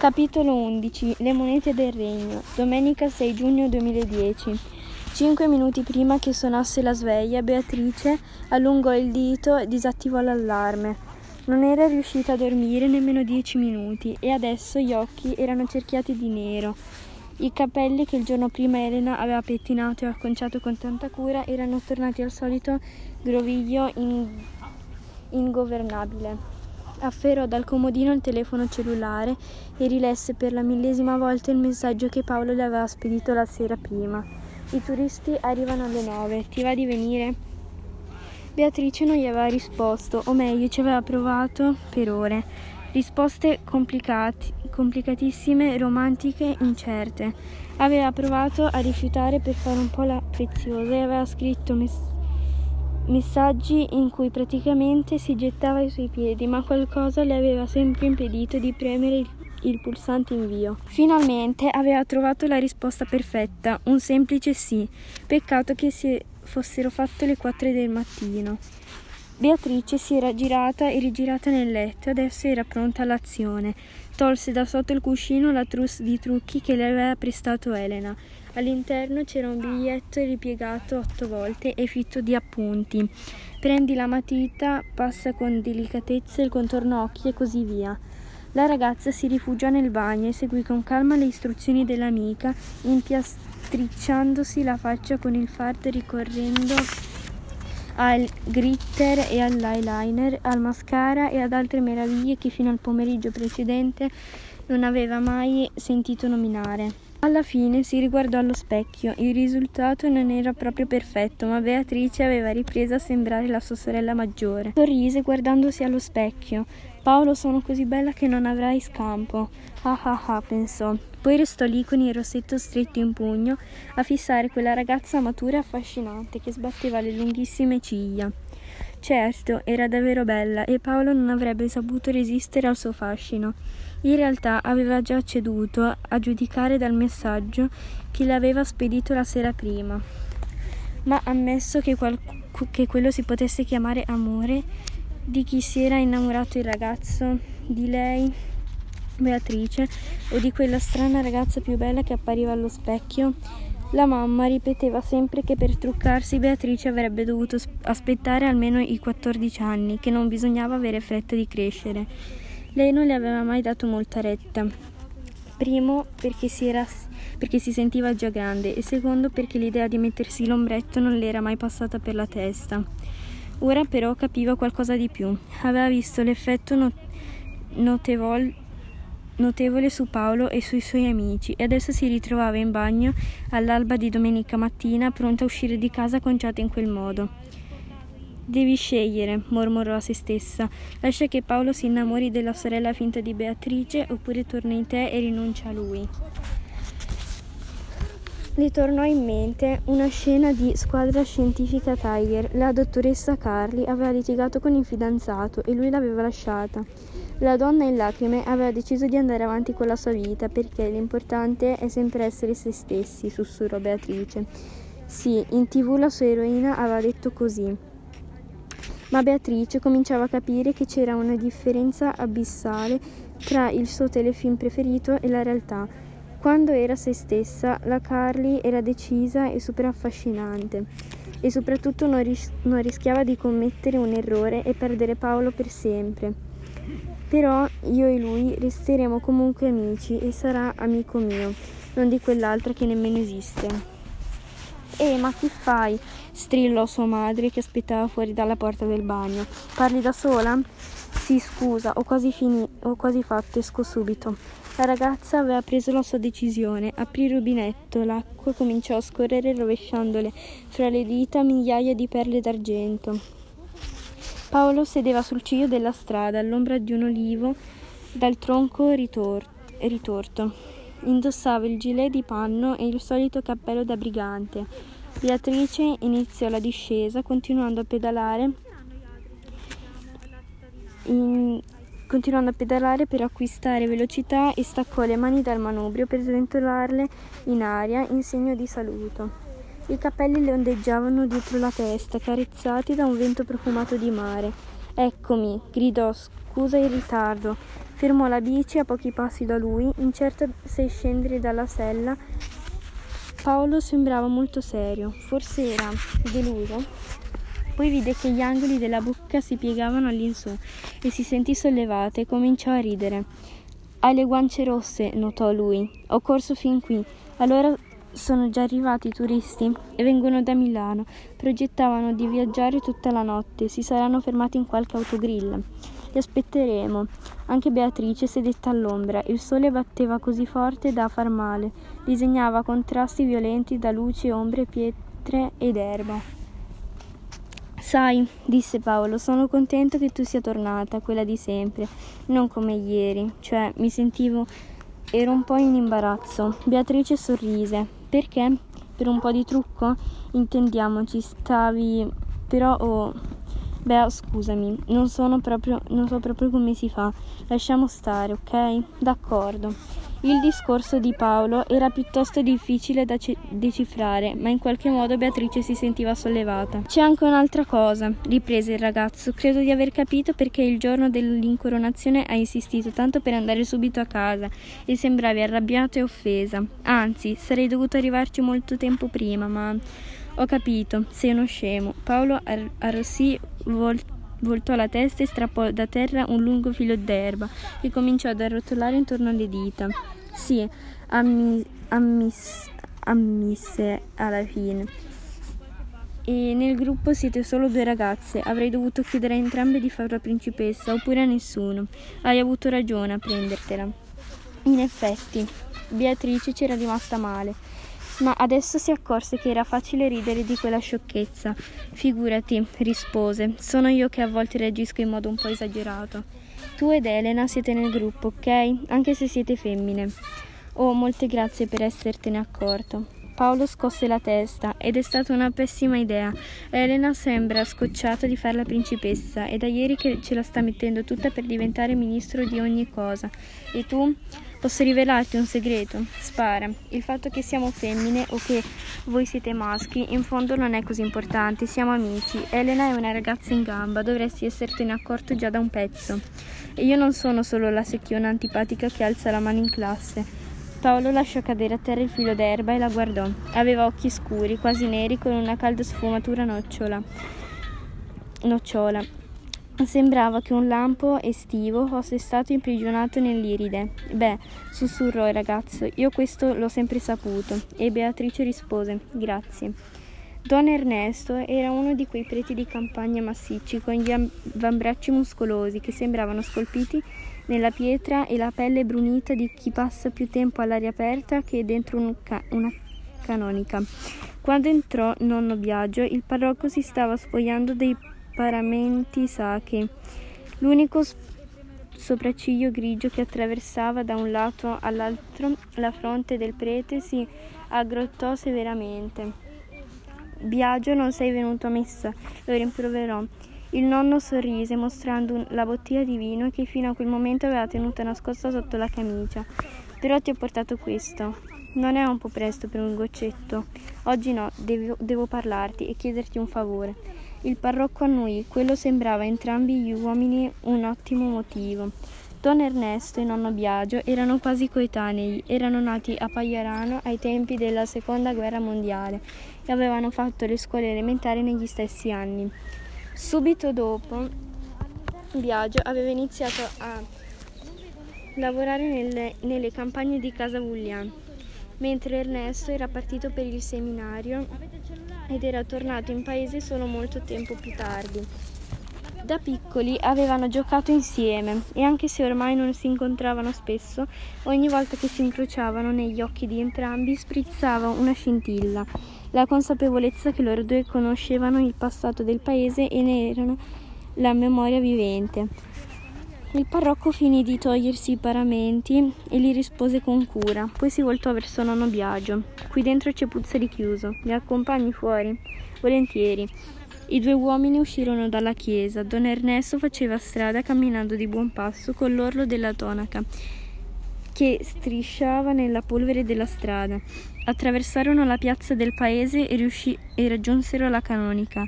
Capitolo 11 Le monete del regno Domenica 6 giugno 2010 Cinque minuti prima che suonasse la sveglia, Beatrice allungò il dito e disattivò l'allarme. Non era riuscita a dormire nemmeno dieci minuti e adesso gli occhi erano cerchiati di nero. I capelli che il giorno prima Elena aveva pettinato e acconciato con tanta cura erano tornati al solito groviglio in... ingovernabile. Afferrò dal comodino il telefono cellulare e rilesse per la millesima volta il messaggio che Paolo le aveva spedito la sera prima. I turisti arrivano alle nove, ti va di venire? Beatrice non gli aveva risposto, o meglio ci aveva provato per ore. Risposte complicatissime, romantiche, incerte. Aveva provato a rifiutare per fare un po' la preziosa e aveva scritto messaggio messaggi in cui praticamente si gettava ai suoi piedi, ma qualcosa le aveva sempre impedito di premere il, il pulsante invio. Finalmente aveva trovato la risposta perfetta, un semplice sì. Peccato che si fossero fatte le 4 del mattino. Beatrice si era girata e rigirata nel letto, adesso era pronta all'azione. Tolse da sotto il cuscino la trousse di trucchi che le aveva prestato Elena All'interno c'era un biglietto ripiegato otto volte e fitto di appunti. Prendi la matita, passa con delicatezza il contorno occhi e così via. La ragazza si rifugiò nel bagno e seguì con calma le istruzioni dell'amica, impiastricciandosi la faccia con il fardo ricorrendo al glitter e all'eyeliner, al mascara e ad altre meraviglie che fino al pomeriggio precedente non aveva mai sentito nominare. Alla fine si riguardò allo specchio. Il risultato non era proprio perfetto, ma Beatrice aveva ripreso a sembrare la sua sorella maggiore. Sorrise guardandosi allo specchio. Paolo, sono così bella che non avrai scampo. Ah ah ah, pensò. Poi restò lì con il rossetto stretto in pugno a fissare quella ragazza matura e affascinante che sbatteva le lunghissime ciglia. Certo, era davvero bella e Paolo non avrebbe saputo resistere al suo fascino. In realtà aveva già ceduto, a giudicare dal messaggio che le aveva spedito la sera prima. Ma ammesso che, qual- che quello si potesse chiamare amore, di chi si era innamorato il ragazzo, di lei, Beatrice, o di quella strana ragazza più bella che appariva allo specchio, la mamma ripeteva sempre che per truccarsi Beatrice avrebbe dovuto aspettare almeno i 14 anni, che non bisognava avere fretta di crescere. Lei non le aveva mai dato molta retta. Primo perché si, era, perché si sentiva già grande e secondo perché l'idea di mettersi l'ombretto non le era mai passata per la testa. Ora però capiva qualcosa di più. Aveva visto l'effetto not- notevole notevole su Paolo e sui suoi amici e adesso si ritrovava in bagno all'alba di domenica mattina pronta a uscire di casa conciata in quel modo. Devi scegliere, mormorò a se stessa. Lascia che Paolo si innamori della sorella finta di Beatrice oppure torna in te e rinuncia a lui. Le tornò in mente una scena di squadra scientifica Tiger. La dottoressa Carly aveva litigato con il fidanzato e lui l'aveva lasciata. La donna in lacrime aveva deciso di andare avanti con la sua vita perché l'importante è sempre essere se stessi, sussurrò Beatrice. Sì, in tv la sua eroina aveva detto così ma Beatrice cominciava a capire che c'era una differenza abissale tra il suo telefilm preferito e la realtà. Quando era se stessa, la Carly era decisa e super affascinante e soprattutto non, ris- non rischiava di commettere un errore e perdere Paolo per sempre. Però io e lui resteremo comunque amici e sarà amico mio, non di quell'altra che nemmeno esiste. Eh, ma che fai? strillò sua madre che aspettava fuori dalla porta del bagno. Parli da sola? Sì, scusa, ho quasi, fini- ho quasi fatto, esco subito. La ragazza aveva preso la sua decisione. Aprì il rubinetto, l'acqua cominciò a scorrere rovesciandole fra le dita migliaia di perle d'argento. Paolo sedeva sul ciglio della strada, all'ombra di un olivo dal tronco ritor- ritorto. Indossava il gilet di panno e il solito cappello da brigante. Beatrice iniziò la discesa continuando a pedalare in, continuando a pedalare per acquistare velocità e staccò le mani dal manubrio per sventolarle in aria in segno di saluto. I capelli le ondeggiavano dietro la testa, carezzati da un vento profumato di mare. Eccomi, gridò, scusa il ritardo. Fermò la bici a pochi passi da lui, incerto se scendere dalla sella. Paolo sembrava molto serio, forse era deluso. Poi vide che gli angoli della bocca si piegavano all'insù e si sentì sollevata e cominciò a ridere. Hai le guance rosse, notò lui. Ho corso fin qui. Allora sono già arrivati i turisti e vengono da Milano. Progettavano di viaggiare tutta la notte. Si saranno fermati in qualche autogrill. Li aspetteremo. Anche Beatrice sedette all'ombra. Il sole batteva così forte da far male. Disegnava contrasti violenti da luci, ombre, pietre ed erba. Sai, disse Paolo, sono contento che tu sia tornata, quella di sempre, non come ieri. Cioè, mi sentivo. ero un po' in imbarazzo. Beatrice sorrise. Perché? Per un po' di trucco? Intendiamoci, stavi. però. Oh Beh, scusami, non, sono proprio, non so proprio come si fa. Lasciamo stare, ok? D'accordo. Il discorso di Paolo era piuttosto difficile da ce- decifrare, ma in qualche modo Beatrice si sentiva sollevata. C'è anche un'altra cosa, riprese il ragazzo. Credo di aver capito perché il giorno dell'incoronazione hai insistito tanto per andare subito a casa e sembravi arrabbiato e offesa. Anzi, sarei dovuto arrivarci molto tempo prima, ma ho capito, sei uno scemo. Paolo arrossì, vol- voltò la testa e strappò da terra un lungo filo d'erba che cominciò ad arrotolare intorno alle dita. Sì, ammi- ammiss- ammisse alla fine. E nel gruppo siete solo due ragazze. Avrei dovuto chiedere a entrambe di fare la principessa, oppure a nessuno. Hai avuto ragione a prendertela. In effetti, Beatrice c'era rimasta male ma adesso si accorse che era facile ridere di quella sciocchezza. Figurati, rispose, sono io che a volte reagisco in modo un po' esagerato. Tu ed Elena siete nel gruppo, ok? Anche se siete femmine. Oh, molte grazie per essertene accorto. Paolo scosse la testa ed è stata una pessima idea. Elena sembra scocciata di fare la principessa e da ieri che ce la sta mettendo tutta per diventare ministro di ogni cosa. E tu? Posso rivelarti un segreto? Spara. Il fatto che siamo femmine o che voi siete maschi in fondo non è così importante, siamo amici. Elena è una ragazza in gamba, dovresti essertene accorto già da un pezzo. E io non sono solo la secchiona antipatica che alza la mano in classe. Paolo lasciò cadere a terra il filo d'erba e la guardò. Aveva occhi scuri, quasi neri, con una calda sfumatura nocciola. nocciola. Sembrava che un lampo estivo fosse stato imprigionato nell'iride. Beh, sussurrò il ragazzo, io questo l'ho sempre saputo. E Beatrice rispose, grazie. Don Ernesto era uno di quei preti di campagna massicci con gli avambracci muscolosi che sembravano scolpiti nella pietra e la pelle brunita di chi passa più tempo all'aria aperta che dentro un ca- una canonica. Quando entrò nonno Biagio, il parrocco si stava sfogliando dei paramenti sacri. L'unico sopracciglio grigio che attraversava da un lato all'altro la fronte del prete si aggrottò severamente. Biagio, non sei venuto a messa, lo rimproverò. Il nonno sorrise mostrando la bottiglia di vino che fino a quel momento aveva tenuta nascosta sotto la camicia. Però ti ho portato questo. Non è un po' presto per un goccetto? Oggi no, devo, devo parlarti e chiederti un favore. Il parrocco annuì, quello sembrava a entrambi gli uomini un ottimo motivo. Don Ernesto e nonno Biagio erano quasi coetanei, erano nati a Pagliarano ai tempi della seconda guerra mondiale e avevano fatto le scuole elementari negli stessi anni. Subito dopo Biagio aveva iniziato a lavorare nelle, nelle campagne di Casa Vullian, mentre Ernesto era partito per il seminario ed era tornato in paese solo molto tempo più tardi. Da piccoli avevano giocato insieme e anche se ormai non si incontravano spesso, ogni volta che si incrociavano negli occhi di entrambi sprizzava una scintilla, la consapevolezza che loro due conoscevano il passato del paese e ne erano la memoria vivente. Il parrocco finì di togliersi i paramenti e li rispose con cura, poi si voltò verso nonno Biagio. Qui dentro c'è puzza di chiuso. Mi accompagni fuori? Volentieri. I due uomini uscirono dalla chiesa. Don Ernesto faceva strada camminando di buon passo con l'orlo della tonaca che strisciava nella polvere della strada. Attraversarono la piazza del paese e, riuscì- e raggiunsero la canonica,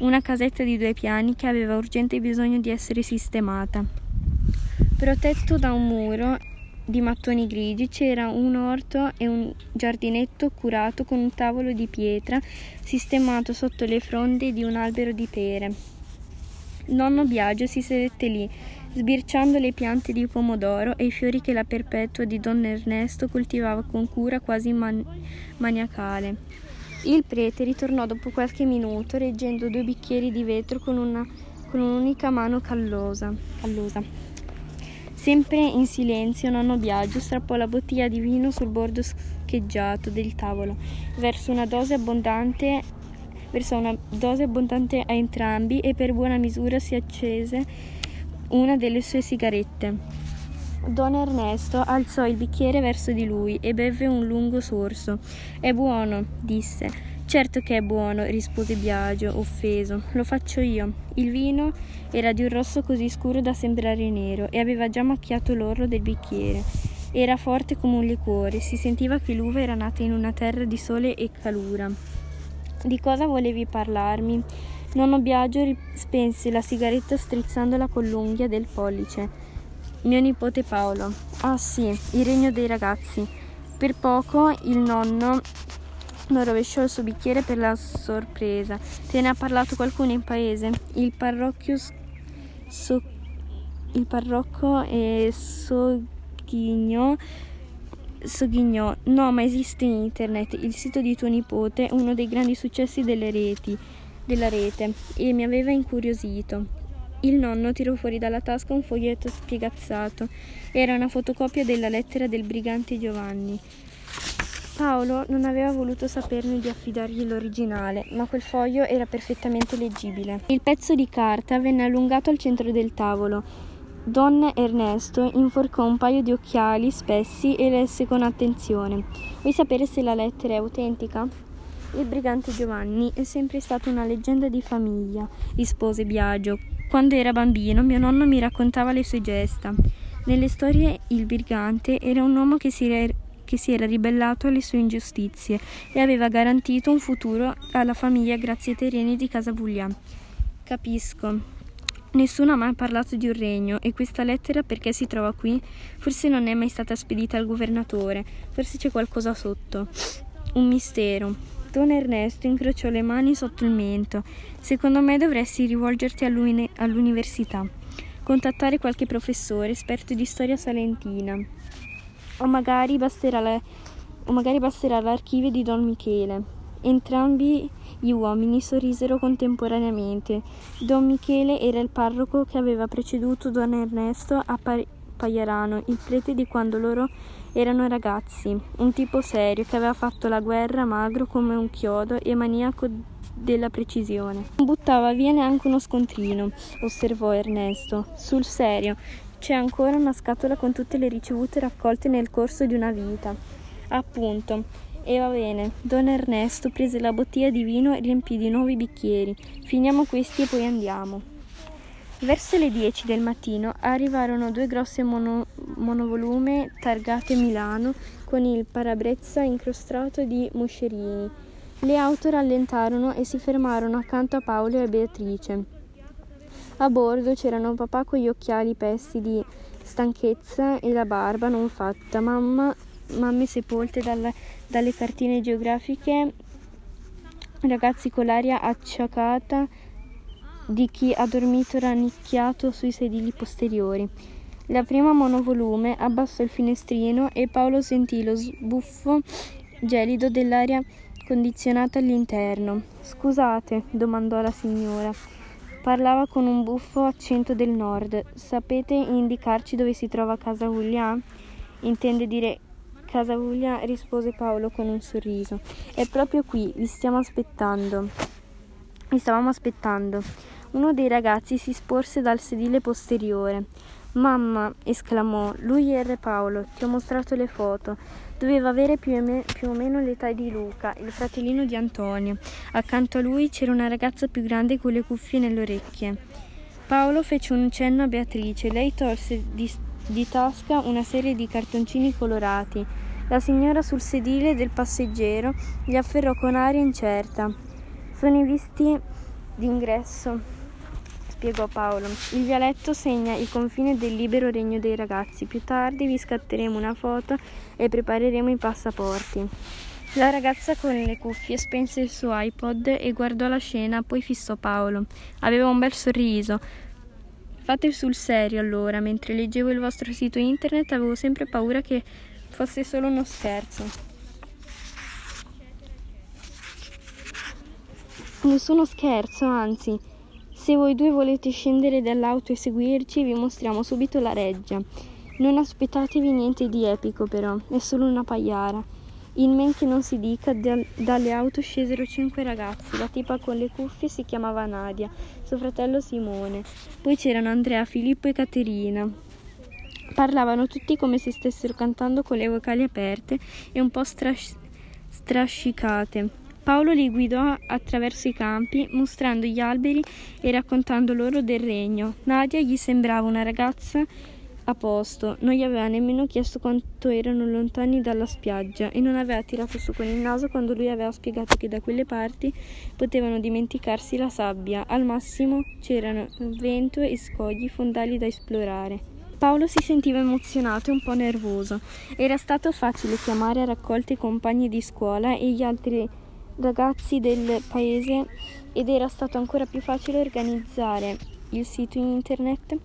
una casetta di due piani che aveva urgente bisogno di essere sistemata. Protetto da un muro di mattoni grigi c'era un orto e un giardinetto curato con un tavolo di pietra sistemato sotto le fronde di un albero di pere. Nonno Biagio si sedette lì, sbirciando le piante di pomodoro e i fiori che la perpetua di don Ernesto coltivava con cura quasi man- maniacale. Il prete ritornò dopo qualche minuto reggendo due bicchieri di vetro con, una, con un'unica mano callosa. callosa. Sempre in silenzio, nonno Biagio strappò la bottiglia di vino sul bordo scheggiato del tavolo, verso una dose abbondante versò una dose abbondante a entrambi e per buona misura si accese una delle sue sigarette. Don Ernesto alzò il bicchiere verso di lui e bevve un lungo sorso. È buono, disse. Certo che è buono, rispose Biagio, offeso. Lo faccio io. Il vino era di un rosso così scuro da sembrare nero e aveva già macchiato l'orlo del bicchiere. Era forte come un liquore, si sentiva che l'uva era nata in una terra di sole e calura. Di cosa volevi parlarmi? Nonno Biagio spense la sigaretta strizzandola con l'unghia del pollice. Mio nipote Paolo. Ah sì, il regno dei ragazzi. Per poco il nonno non rovesciò il suo bicchiere per la sorpresa. Te ne ha parlato qualcuno in paese? Il parrocchio so, il parrocco è Soghignò Soghignò. No, ma esiste in internet. Il sito di tuo nipote, uno dei grandi successi delle reti della rete e mi aveva incuriosito. Il nonno tirò fuori dalla tasca un foglietto spiegazzato. Era una fotocopia della lettera del brigante Giovanni. Paolo non aveva voluto saperne di affidargli l'originale, ma quel foglio era perfettamente leggibile. Il pezzo di carta venne allungato al centro del tavolo. Don Ernesto inforcò un paio di occhiali spessi e lesse con attenzione. Vuoi sapere se la lettera è autentica? Il brigante Giovanni è sempre stato una leggenda di famiglia, rispose Biagio. Quando era bambino mio nonno mi raccontava le sue gesta. Nelle storie il brigante era un uomo che si, re- che si era ribellato alle sue ingiustizie e aveva garantito un futuro alla famiglia grazie ai terreni di Casa Vuglia. Capisco. Nessuno ha mai parlato di un regno e questa lettera perché si trova qui? Forse non è mai stata spedita al governatore, forse c'è qualcosa sotto. Un mistero. Don Ernesto incrociò le mani sotto il mento. Secondo me dovresti rivolgerti all'uni- all'università, contattare qualche professore esperto di storia salentina. O magari basterà, la- o magari basterà l'archivio di Don Michele. Entrambi gli uomini sorrisero contemporaneamente. Don Michele era il parroco che aveva preceduto Don Ernesto a Par- Pagliarano, il prete di quando loro erano ragazzi, un tipo serio che aveva fatto la guerra magro come un chiodo e maniaco della precisione. Non buttava via neanche uno scontrino, osservò Ernesto. Sul serio, c'è ancora una scatola con tutte le ricevute raccolte nel corso di una vita. Appunto. E va bene, Don Ernesto prese la bottiglia di vino e riempì di nuovo i bicchieri. Finiamo questi e poi andiamo. Verso le 10 del mattino arrivarono due grosse mono, monovolume targate Milano con il parabrezza incrostato di moscerini. Le auto rallentarono e si fermarono accanto a Paolo e a Beatrice. A bordo c'erano papà con gli occhiali pesti di stanchezza e la barba non fatta, mamma, mamme sepolte dalla, dalle cartine geografiche, ragazzi con l'aria acciacata di chi ha dormito rannicchiato sui sedili posteriori. La prima monovolume abbassò il finestrino e Paolo sentì lo sbuffo gelido dell'aria condizionata all'interno. Scusate, domandò la signora. Parlava con un buffo accento del nord. Sapete indicarci dove si trova Casa Vuglia? Intende dire Casa Vuglia? rispose Paolo con un sorriso. È proprio qui, vi stiamo aspettando. Vi stavamo aspettando. Uno dei ragazzi si sporse dal sedile posteriore. Mamma, esclamò, lui è Re Paolo, ti ho mostrato le foto. Doveva avere più, me- più, o meno l'età di Luca, il fratellino di Antonio. Accanto a lui c'era una ragazza più grande con le cuffie nelle orecchie. Paolo fece un cenno a Beatrice. Lei tolse di, di tasca una serie di cartoncini colorati. La signora sul sedile del passeggero li afferrò con aria incerta. Sono i visti d'ingresso spiegò Paolo. Il vialetto segna il confine del libero regno dei ragazzi. Più tardi vi scatteremo una foto e prepareremo i passaporti. La ragazza con le cuffie spense il suo iPod e guardò la scena, poi fissò Paolo. Aveva un bel sorriso. Fate sul serio allora, mentre leggevo il vostro sito internet avevo sempre paura che fosse solo uno scherzo. Nessuno scherzo, anzi, se voi due volete scendere dall'auto e seguirci, vi mostriamo subito la reggia. Non aspettatevi niente di epico, però, è solo una paiara. In men che non si dica, dalle auto scesero cinque ragazzi. La tipa con le cuffie si chiamava Nadia, suo fratello Simone. Poi c'erano Andrea, Filippo e Caterina. Parlavano tutti come se stessero cantando con le vocali aperte e un po' stras- strascicate. Paolo li guidò attraverso i campi, mostrando gli alberi e raccontando loro del regno. Nadia gli sembrava una ragazza a posto, non gli aveva nemmeno chiesto quanto erano lontani dalla spiaggia e non aveva tirato su con il naso quando lui aveva spiegato che da quelle parti potevano dimenticarsi la sabbia, al massimo c'erano vento e scogli fondali da esplorare. Paolo si sentiva emozionato e un po' nervoso. Era stato facile chiamare a raccolte i compagni di scuola e gli altri ragazzi del paese ed era stato ancora più facile organizzare il sito internet.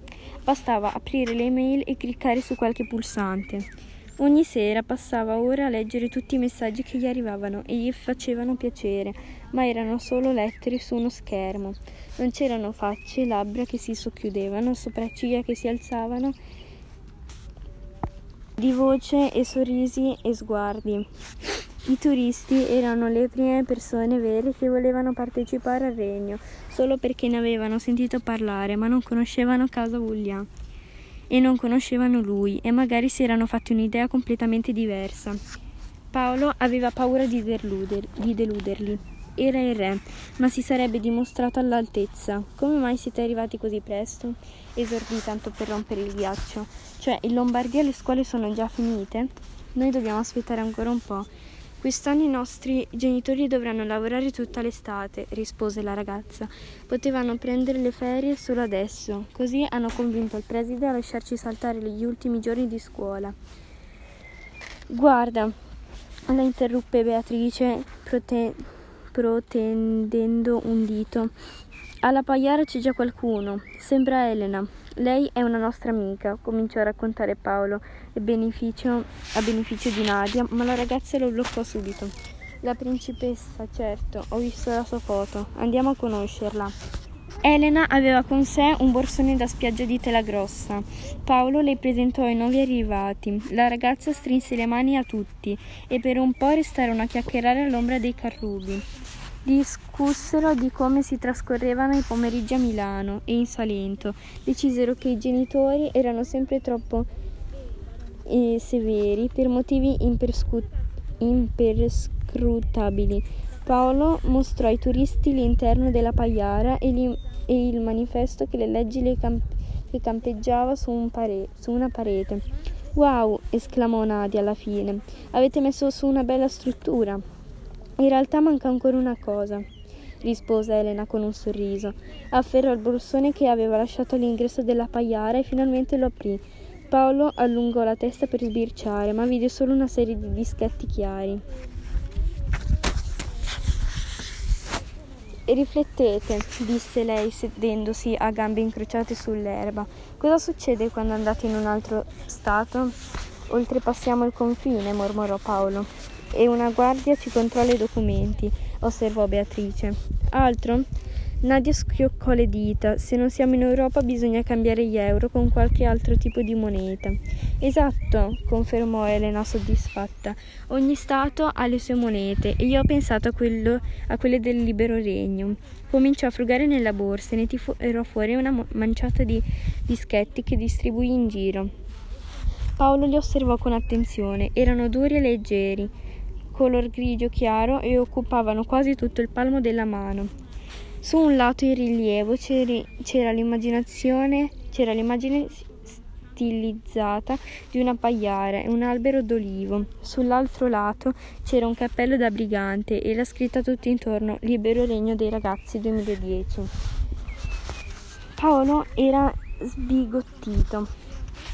Bastava aprire le email e cliccare su qualche pulsante. Ogni sera passava ora a leggere tutti i messaggi che gli arrivavano e gli facevano piacere, ma erano solo lettere su uno schermo. Non c'erano facce, labbra che si socchiudevano, sopracciglia che si alzavano di voce e sorrisi e sguardi. I turisti erano le prime persone vere che volevano partecipare al regno, solo perché ne avevano sentito parlare, ma non conoscevano Casa Vullian e non conoscevano lui e magari si erano fatti un'idea completamente diversa. Paolo aveva paura di, deluder, di deluderli. Era il re, ma si sarebbe dimostrato all'altezza. Come mai siete arrivati così presto? esordì tanto per rompere il ghiaccio. Cioè, in Lombardia le scuole sono già finite? Noi dobbiamo aspettare ancora un po'. Quest'anno i nostri genitori dovranno lavorare tutta l'estate, rispose la ragazza. Potevano prendere le ferie solo adesso. Così hanno convinto il preside a lasciarci saltare gli ultimi giorni di scuola. Guarda, la interruppe Beatrice prote- protendendo un dito. Alla pagliara c'è già qualcuno. Sembra Elena. Lei è una nostra amica, cominciò a raccontare Paolo a beneficio, a beneficio di Nadia, ma la ragazza lo bloccò subito. La principessa, certo, ho visto la sua foto. Andiamo a conoscerla. Elena aveva con sé un borsone da spiaggia di tela grossa. Paolo le presentò i nuovi arrivati. La ragazza strinse le mani a tutti e per un po' restarono a chiacchierare all'ombra dei carrubi. Discussero di come si trascorrevano i pomeriggi a Milano e in Salento. Decisero che i genitori erano sempre troppo eh, severi per motivi imperscu- imperscrutabili. Paolo mostrò ai turisti l'interno della pagliara e, li- e il manifesto che le leggi le camp- che campeggiava su, un pare- su una parete. Wow! esclamò Nadia alla fine. Avete messo su una bella struttura. In realtà manca ancora una cosa, rispose Elena con un sorriso. Afferrò il borsone che aveva lasciato all'ingresso della pagliara e finalmente lo aprì. Paolo allungò la testa per sbirciare, ma vide solo una serie di dischetti chiari. Riflettete, disse lei sedendosi a gambe incrociate sull'erba. Cosa succede quando andate in un altro stato? Oltrepassiamo il confine, mormorò Paolo e una guardia ci controlla i documenti, osservò Beatrice. Altro? Nadia schioccò le dita. Se non siamo in Europa bisogna cambiare gli euro con qualche altro tipo di moneta. Esatto, confermò Elena soddisfatta. Ogni Stato ha le sue monete e io ho pensato a, quello, a quelle del libero regno. Cominciò a frugare nella borsa e ne tirò fuori una manciata di dischetti che distribuì in giro. Paolo li osservò con attenzione. Erano duri e leggeri color grigio chiaro e occupavano quasi tutto il palmo della mano. Su un lato in rilievo c'era l'immaginazione, c'era l'immagine stilizzata di una pagliara e un albero d'olivo. Sull'altro lato c'era un cappello da brigante e la scritta tutto intorno Libero regno dei ragazzi 2010. Paolo era sbigottito.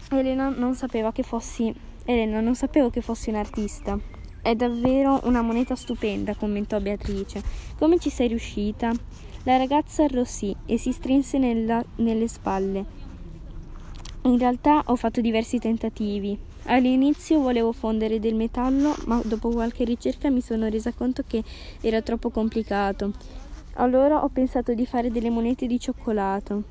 Elena non sapeva che fossi Elena, non sapevo che fossi un artista. È davvero una moneta stupenda, commentò Beatrice. Come ci sei riuscita? La ragazza arrossì e si strinse nella, nelle spalle. In realtà ho fatto diversi tentativi. All'inizio volevo fondere del metallo, ma dopo qualche ricerca mi sono resa conto che era troppo complicato. Allora ho pensato di fare delle monete di cioccolato.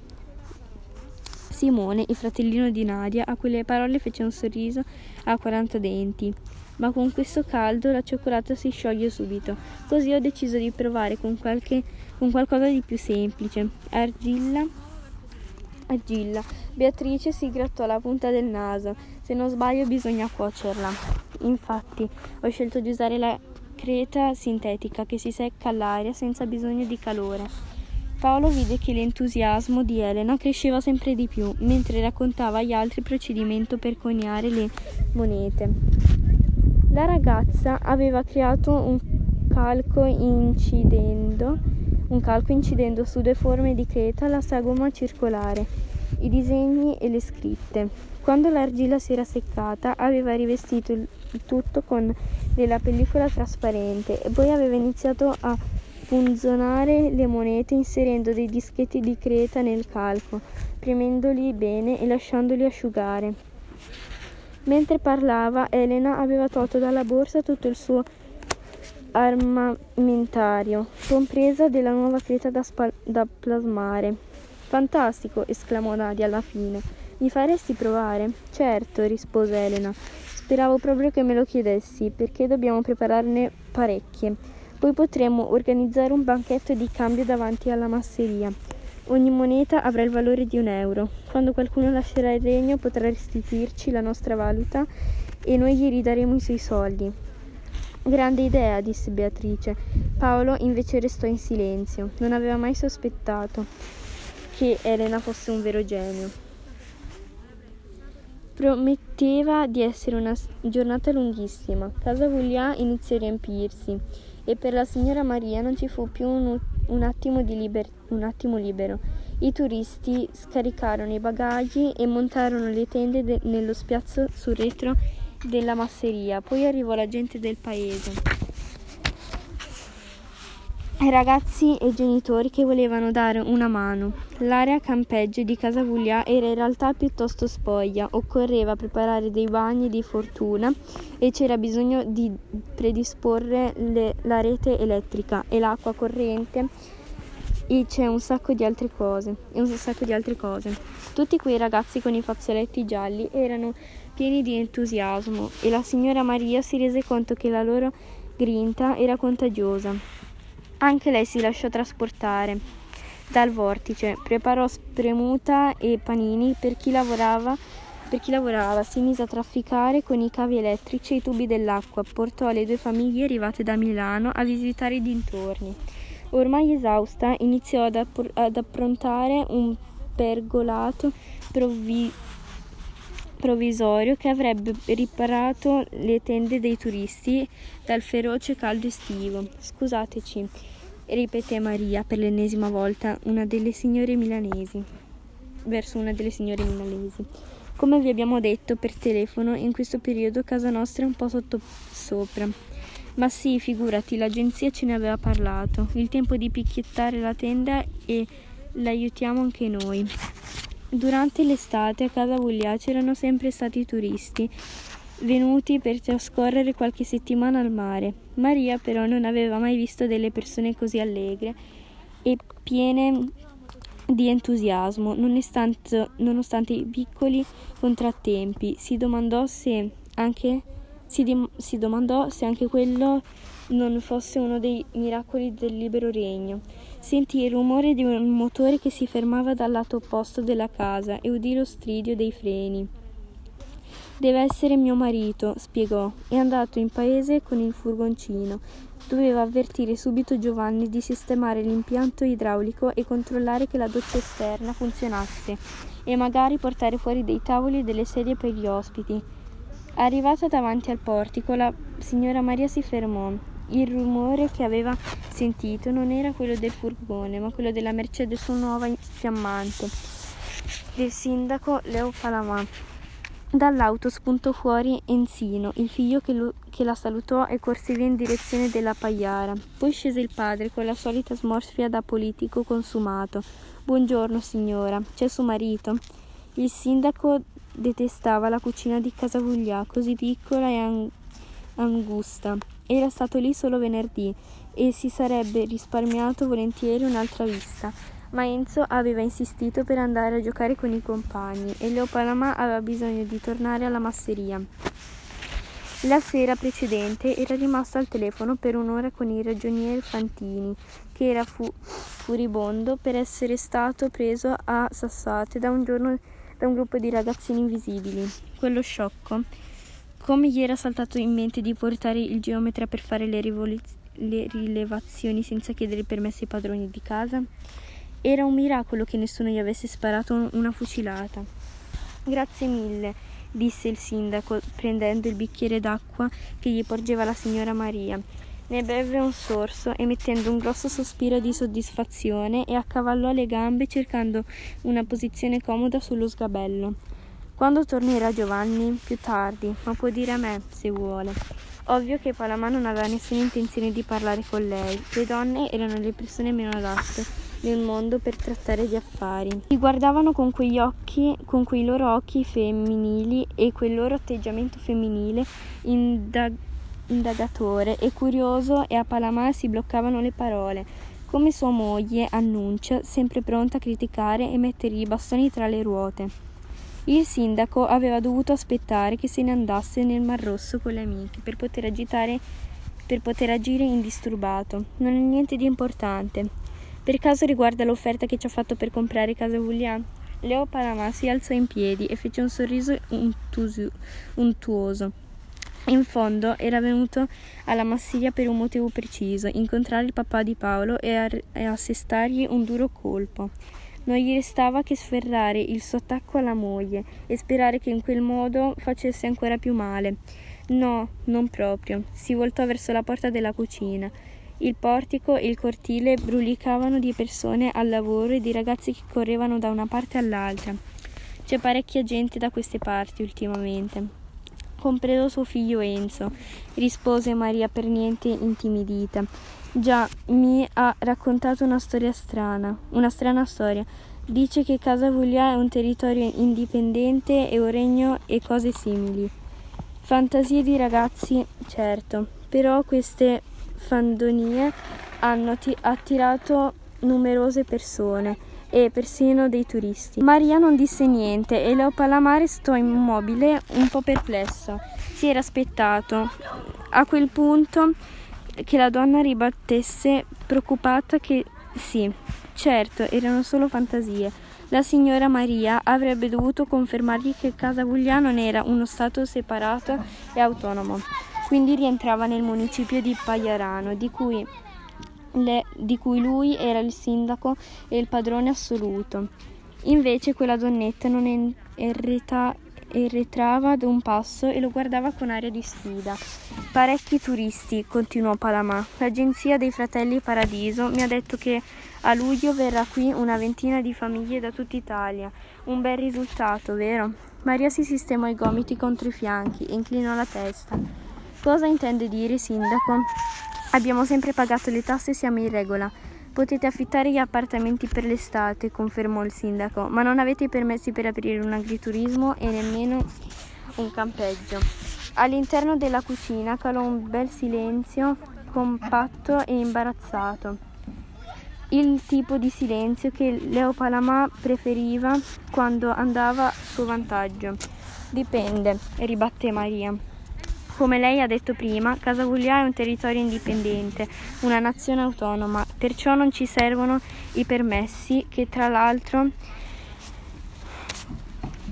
Simone, il fratellino di Nadia, a quelle parole fece un sorriso a 40 denti. Ma con questo caldo la cioccolata si scioglie subito. Così ho deciso di provare con, qualche, con qualcosa di più semplice. Argilla. Argilla. Beatrice si grattò la punta del naso. Se non sbaglio bisogna cuocerla. Infatti, ho scelto di usare la creta sintetica che si secca all'aria senza bisogno di calore. Paolo vide che l'entusiasmo di Elena cresceva sempre di più mentre raccontava agli altri il procedimento per coniare le monete. La ragazza aveva creato un calco incidendo, un calco incidendo su due forme di creta la sagoma circolare, i disegni e le scritte. Quando l'argilla si era seccata, aveva rivestito il tutto con della pellicola trasparente e poi aveva iniziato a punzonare le monete inserendo dei dischetti di creta nel calco, premendoli bene e lasciandoli asciugare. Mentre parlava, Elena aveva tolto dalla borsa tutto il suo armamentario, compresa della nuova creta da, spa- da plasmare. Fantastico! esclamò Nadia alla fine. Mi faresti provare? Certo, rispose Elena. Speravo proprio che me lo chiedessi, perché dobbiamo prepararne parecchie. Poi potremmo organizzare un banchetto di cambio davanti alla masseria. Ogni moneta avrà il valore di un euro. Quando qualcuno lascerà il regno potrà restituirci la nostra valuta e noi gli ridaremo i suoi soldi. Grande idea, disse Beatrice. Paolo invece restò in silenzio. Non aveva mai sospettato che Elena fosse un vero genio. Prometteva di essere una giornata lunghissima. Casa Vuglia iniziò a riempirsi e per la signora Maria non ci fu più un, un, attimo, liber, un attimo, libero. I turisti scaricarono i bagagli e montarono le tende de, nello spiazzo sul retro della masseria. Poi arrivò la gente del paese ragazzi e genitori che volevano dare una mano. L'area campeggio di Casa Vuglia era in realtà piuttosto spoglia, occorreva preparare dei bagni di fortuna e c'era bisogno di predisporre le, la rete elettrica e l'acqua corrente e c'è un sacco di altre cose, e un sacco di altre cose. Tutti quei ragazzi con i fazzoletti gialli erano pieni di entusiasmo e la signora Maria si rese conto che la loro grinta era contagiosa. Anche lei si lasciò trasportare dal vortice, preparò spremuta e panini per chi lavorava per chi lavorava, si mise a trafficare con i cavi elettrici e i tubi dell'acqua, portò le due famiglie arrivate da Milano a visitare i dintorni. Ormai esausta, iniziò ad, app- ad approntare un pergolato provvi- provvisorio che avrebbe riparato le tende dei turisti dal feroce caldo estivo. Scusateci, ripeté Maria per l'ennesima volta, una delle signore milanesi, verso una delle signore milanesi. Come vi abbiamo detto per telefono, in questo periodo casa nostra è un po' sottosopra. Ma sì, figurati, l'agenzia ce ne aveva parlato. Il tempo di picchiettare la tenda e l'aiutiamo anche noi. Durante l'estate a casa Vuglia c'erano sempre stati turisti venuti per trascorrere qualche settimana al mare. Maria però non aveva mai visto delle persone così allegre e piene di entusiasmo, nonostante, nonostante i piccoli contrattempi. Si domandò se anche, si, di, si domandò se anche quello non fosse uno dei miracoli del libero regno. Sentì il rumore di un motore che si fermava dal lato opposto della casa e udì lo stridio dei freni. Deve essere mio marito, spiegò. È andato in paese con il furgoncino. Doveva avvertire subito Giovanni di sistemare l'impianto idraulico e controllare che la doccia esterna funzionasse e magari portare fuori dei tavoli e delle sedie per gli ospiti. Arrivata davanti al portico, la signora Maria si fermò Il rumore che aveva sentito non era quello del furgone, ma quello della Mercedes nuova fiammante del sindaco Leo Palamà. Dall'auto spuntò fuori Enzino, il figlio che, lo, che, la salutò e corse via in direzione della pagliara. Poi scese il padre con la solita smorfia da politico consumato. Buongiorno signora, c'è suo marito. Il sindaco detestava la cucina di Casa Vuglia, così piccola e angusta. Era stato lì solo venerdì e si sarebbe risparmiato volentieri un'altra vista ma Enzo aveva insistito per andare a giocare con i compagni e Leo Palama aveva bisogno di tornare alla masseria. La sera precedente era rimasto al telefono per un'ora con il ragionier Fantini, che era fu- furibondo per essere stato preso a sassate da un, giorno, da un gruppo di ragazzini invisibili. Quello sciocco. Come gli era saltato in mente di portare il geometra per fare le, rivoluz- le rilevazioni senza chiedere permesso ai padroni di casa? Era un miracolo che nessuno gli avesse sparato una fucilata. Grazie mille, disse il sindaco, prendendo il bicchiere d'acqua che gli porgeva la signora Maria. Ne beve un sorso, emettendo un grosso sospiro di soddisfazione e accavallò le gambe cercando una posizione comoda sullo sgabello. Quando tornerà Giovanni? Più tardi, ma può dire a me, se vuole. Ovvio che Palamà non aveva nessuna intenzione di parlare con lei. Le donne erano le persone meno adatte nel mondo per trattare di affari. Si guardavano con quegli occhi, con quei loro occhi femminili e quel loro atteggiamento femminile indag- indagatore e curioso e a Palamà si bloccavano le parole, come sua moglie annuncia, sempre pronta a criticare e mettere i bastoni tra le ruote. Il sindaco aveva dovuto aspettare che se ne andasse nel Mar Rosso con le amiche per poter agitare per poter agire indisturbato. Non è niente di importante. Per caso riguarda l'offerta che ci ha fatto per comprare casa Vullian? Leo Panama si alzò in piedi e fece un sorriso untuoso. In fondo era venuto alla Massiglia per un motivo preciso, incontrare il papà di Paolo e, a- e assestargli un duro colpo. Non gli restava che sferrare il suo attacco alla moglie e sperare che in quel modo facesse ancora più male. No, non proprio. Si voltò verso la porta della cucina. Il portico e il cortile brulicavano di persone al lavoro e di ragazzi che correvano da una parte all'altra. C'è parecchia gente da queste parti ultimamente. Compreso suo figlio Enzo, rispose Maria per niente intimidita. Già, mi ha raccontato una storia strana, una strana storia. Dice che Casa Vuglia è un territorio indipendente e un regno e cose simili. Fantasie di ragazzi, certo, però queste fandonie hanno attirato numerose persone e persino dei turisti. Maria non disse niente e Leo Palamare stò immobile, un po' perplessa. Si era aspettato a quel punto che la donna ribattesse, preoccupata che sì, certo, erano solo fantasie. La signora Maria avrebbe dovuto confermargli che Casa Guglia non era uno stato separato e autonomo quindi rientrava nel municipio di Pagliarano, di cui, le, di cui lui era il sindaco e il padrone assoluto. Invece quella donnetta non erreta, erretrava da un passo e lo guardava con aria di sfida. Parecchi turisti, continuò Palamà. L'agenzia dei fratelli Paradiso mi ha detto che a luglio verrà qui una ventina di famiglie da tutta Italia. Un bel risultato, vero? Maria si sistemò i gomiti contro i fianchi e inclinò la testa. Cosa intende dire, sindaco? Abbiamo sempre pagato le tasse e siamo in regola. Potete affittare gli appartamenti per l'estate, confermò il sindaco, ma non avete i permessi per aprire un agriturismo e nemmeno un campeggio. All'interno della cucina calò un bel silenzio compatto e imbarazzato. Il tipo di silenzio che Leo Palamà preferiva quando andava a suo vantaggio. Dipende, ribatté Maria. Come lei ha detto prima, Casa Vuglia è un territorio indipendente, una nazione autonoma, perciò non ci servono i permessi che tra l'altro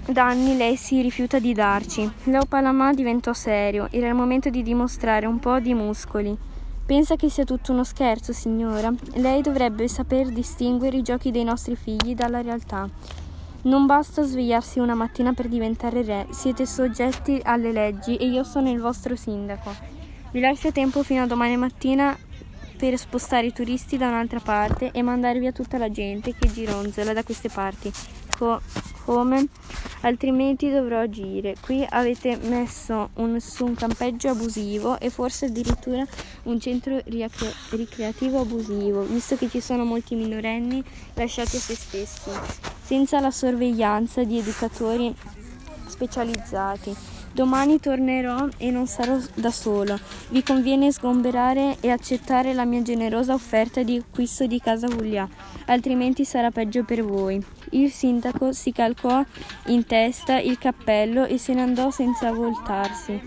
da anni lei si rifiuta di darci. Leo Palamà diventò serio, era il momento di dimostrare un po' di muscoli. Pensa che sia tutto uno scherzo, signora? Lei dovrebbe saper distinguere i giochi dei nostri figli dalla realtà. Non basta svegliarsi una mattina per diventare re, siete soggetti alle leggi e io sono il vostro sindaco. Vi lascio tempo fino a domani mattina per spostare i turisti da un'altra parte e mandare via tutta la gente che gironzola da queste parti. Co- come? Altrimenti dovrò agire. Qui avete messo un, su un campeggio abusivo e forse addirittura un centro ricre- ricreativo abusivo, visto che ci sono molti minorenni lasciati a se stessi, senza la sorveglianza di educatori specializzati. Domani tornerò e non sarò da solo. Vi conviene sgomberare e accettare la mia generosa offerta di acquisto di casa Vuglia, altrimenti sarà peggio per voi. Il sindaco si calcò in testa il cappello e se ne andò senza voltarsi.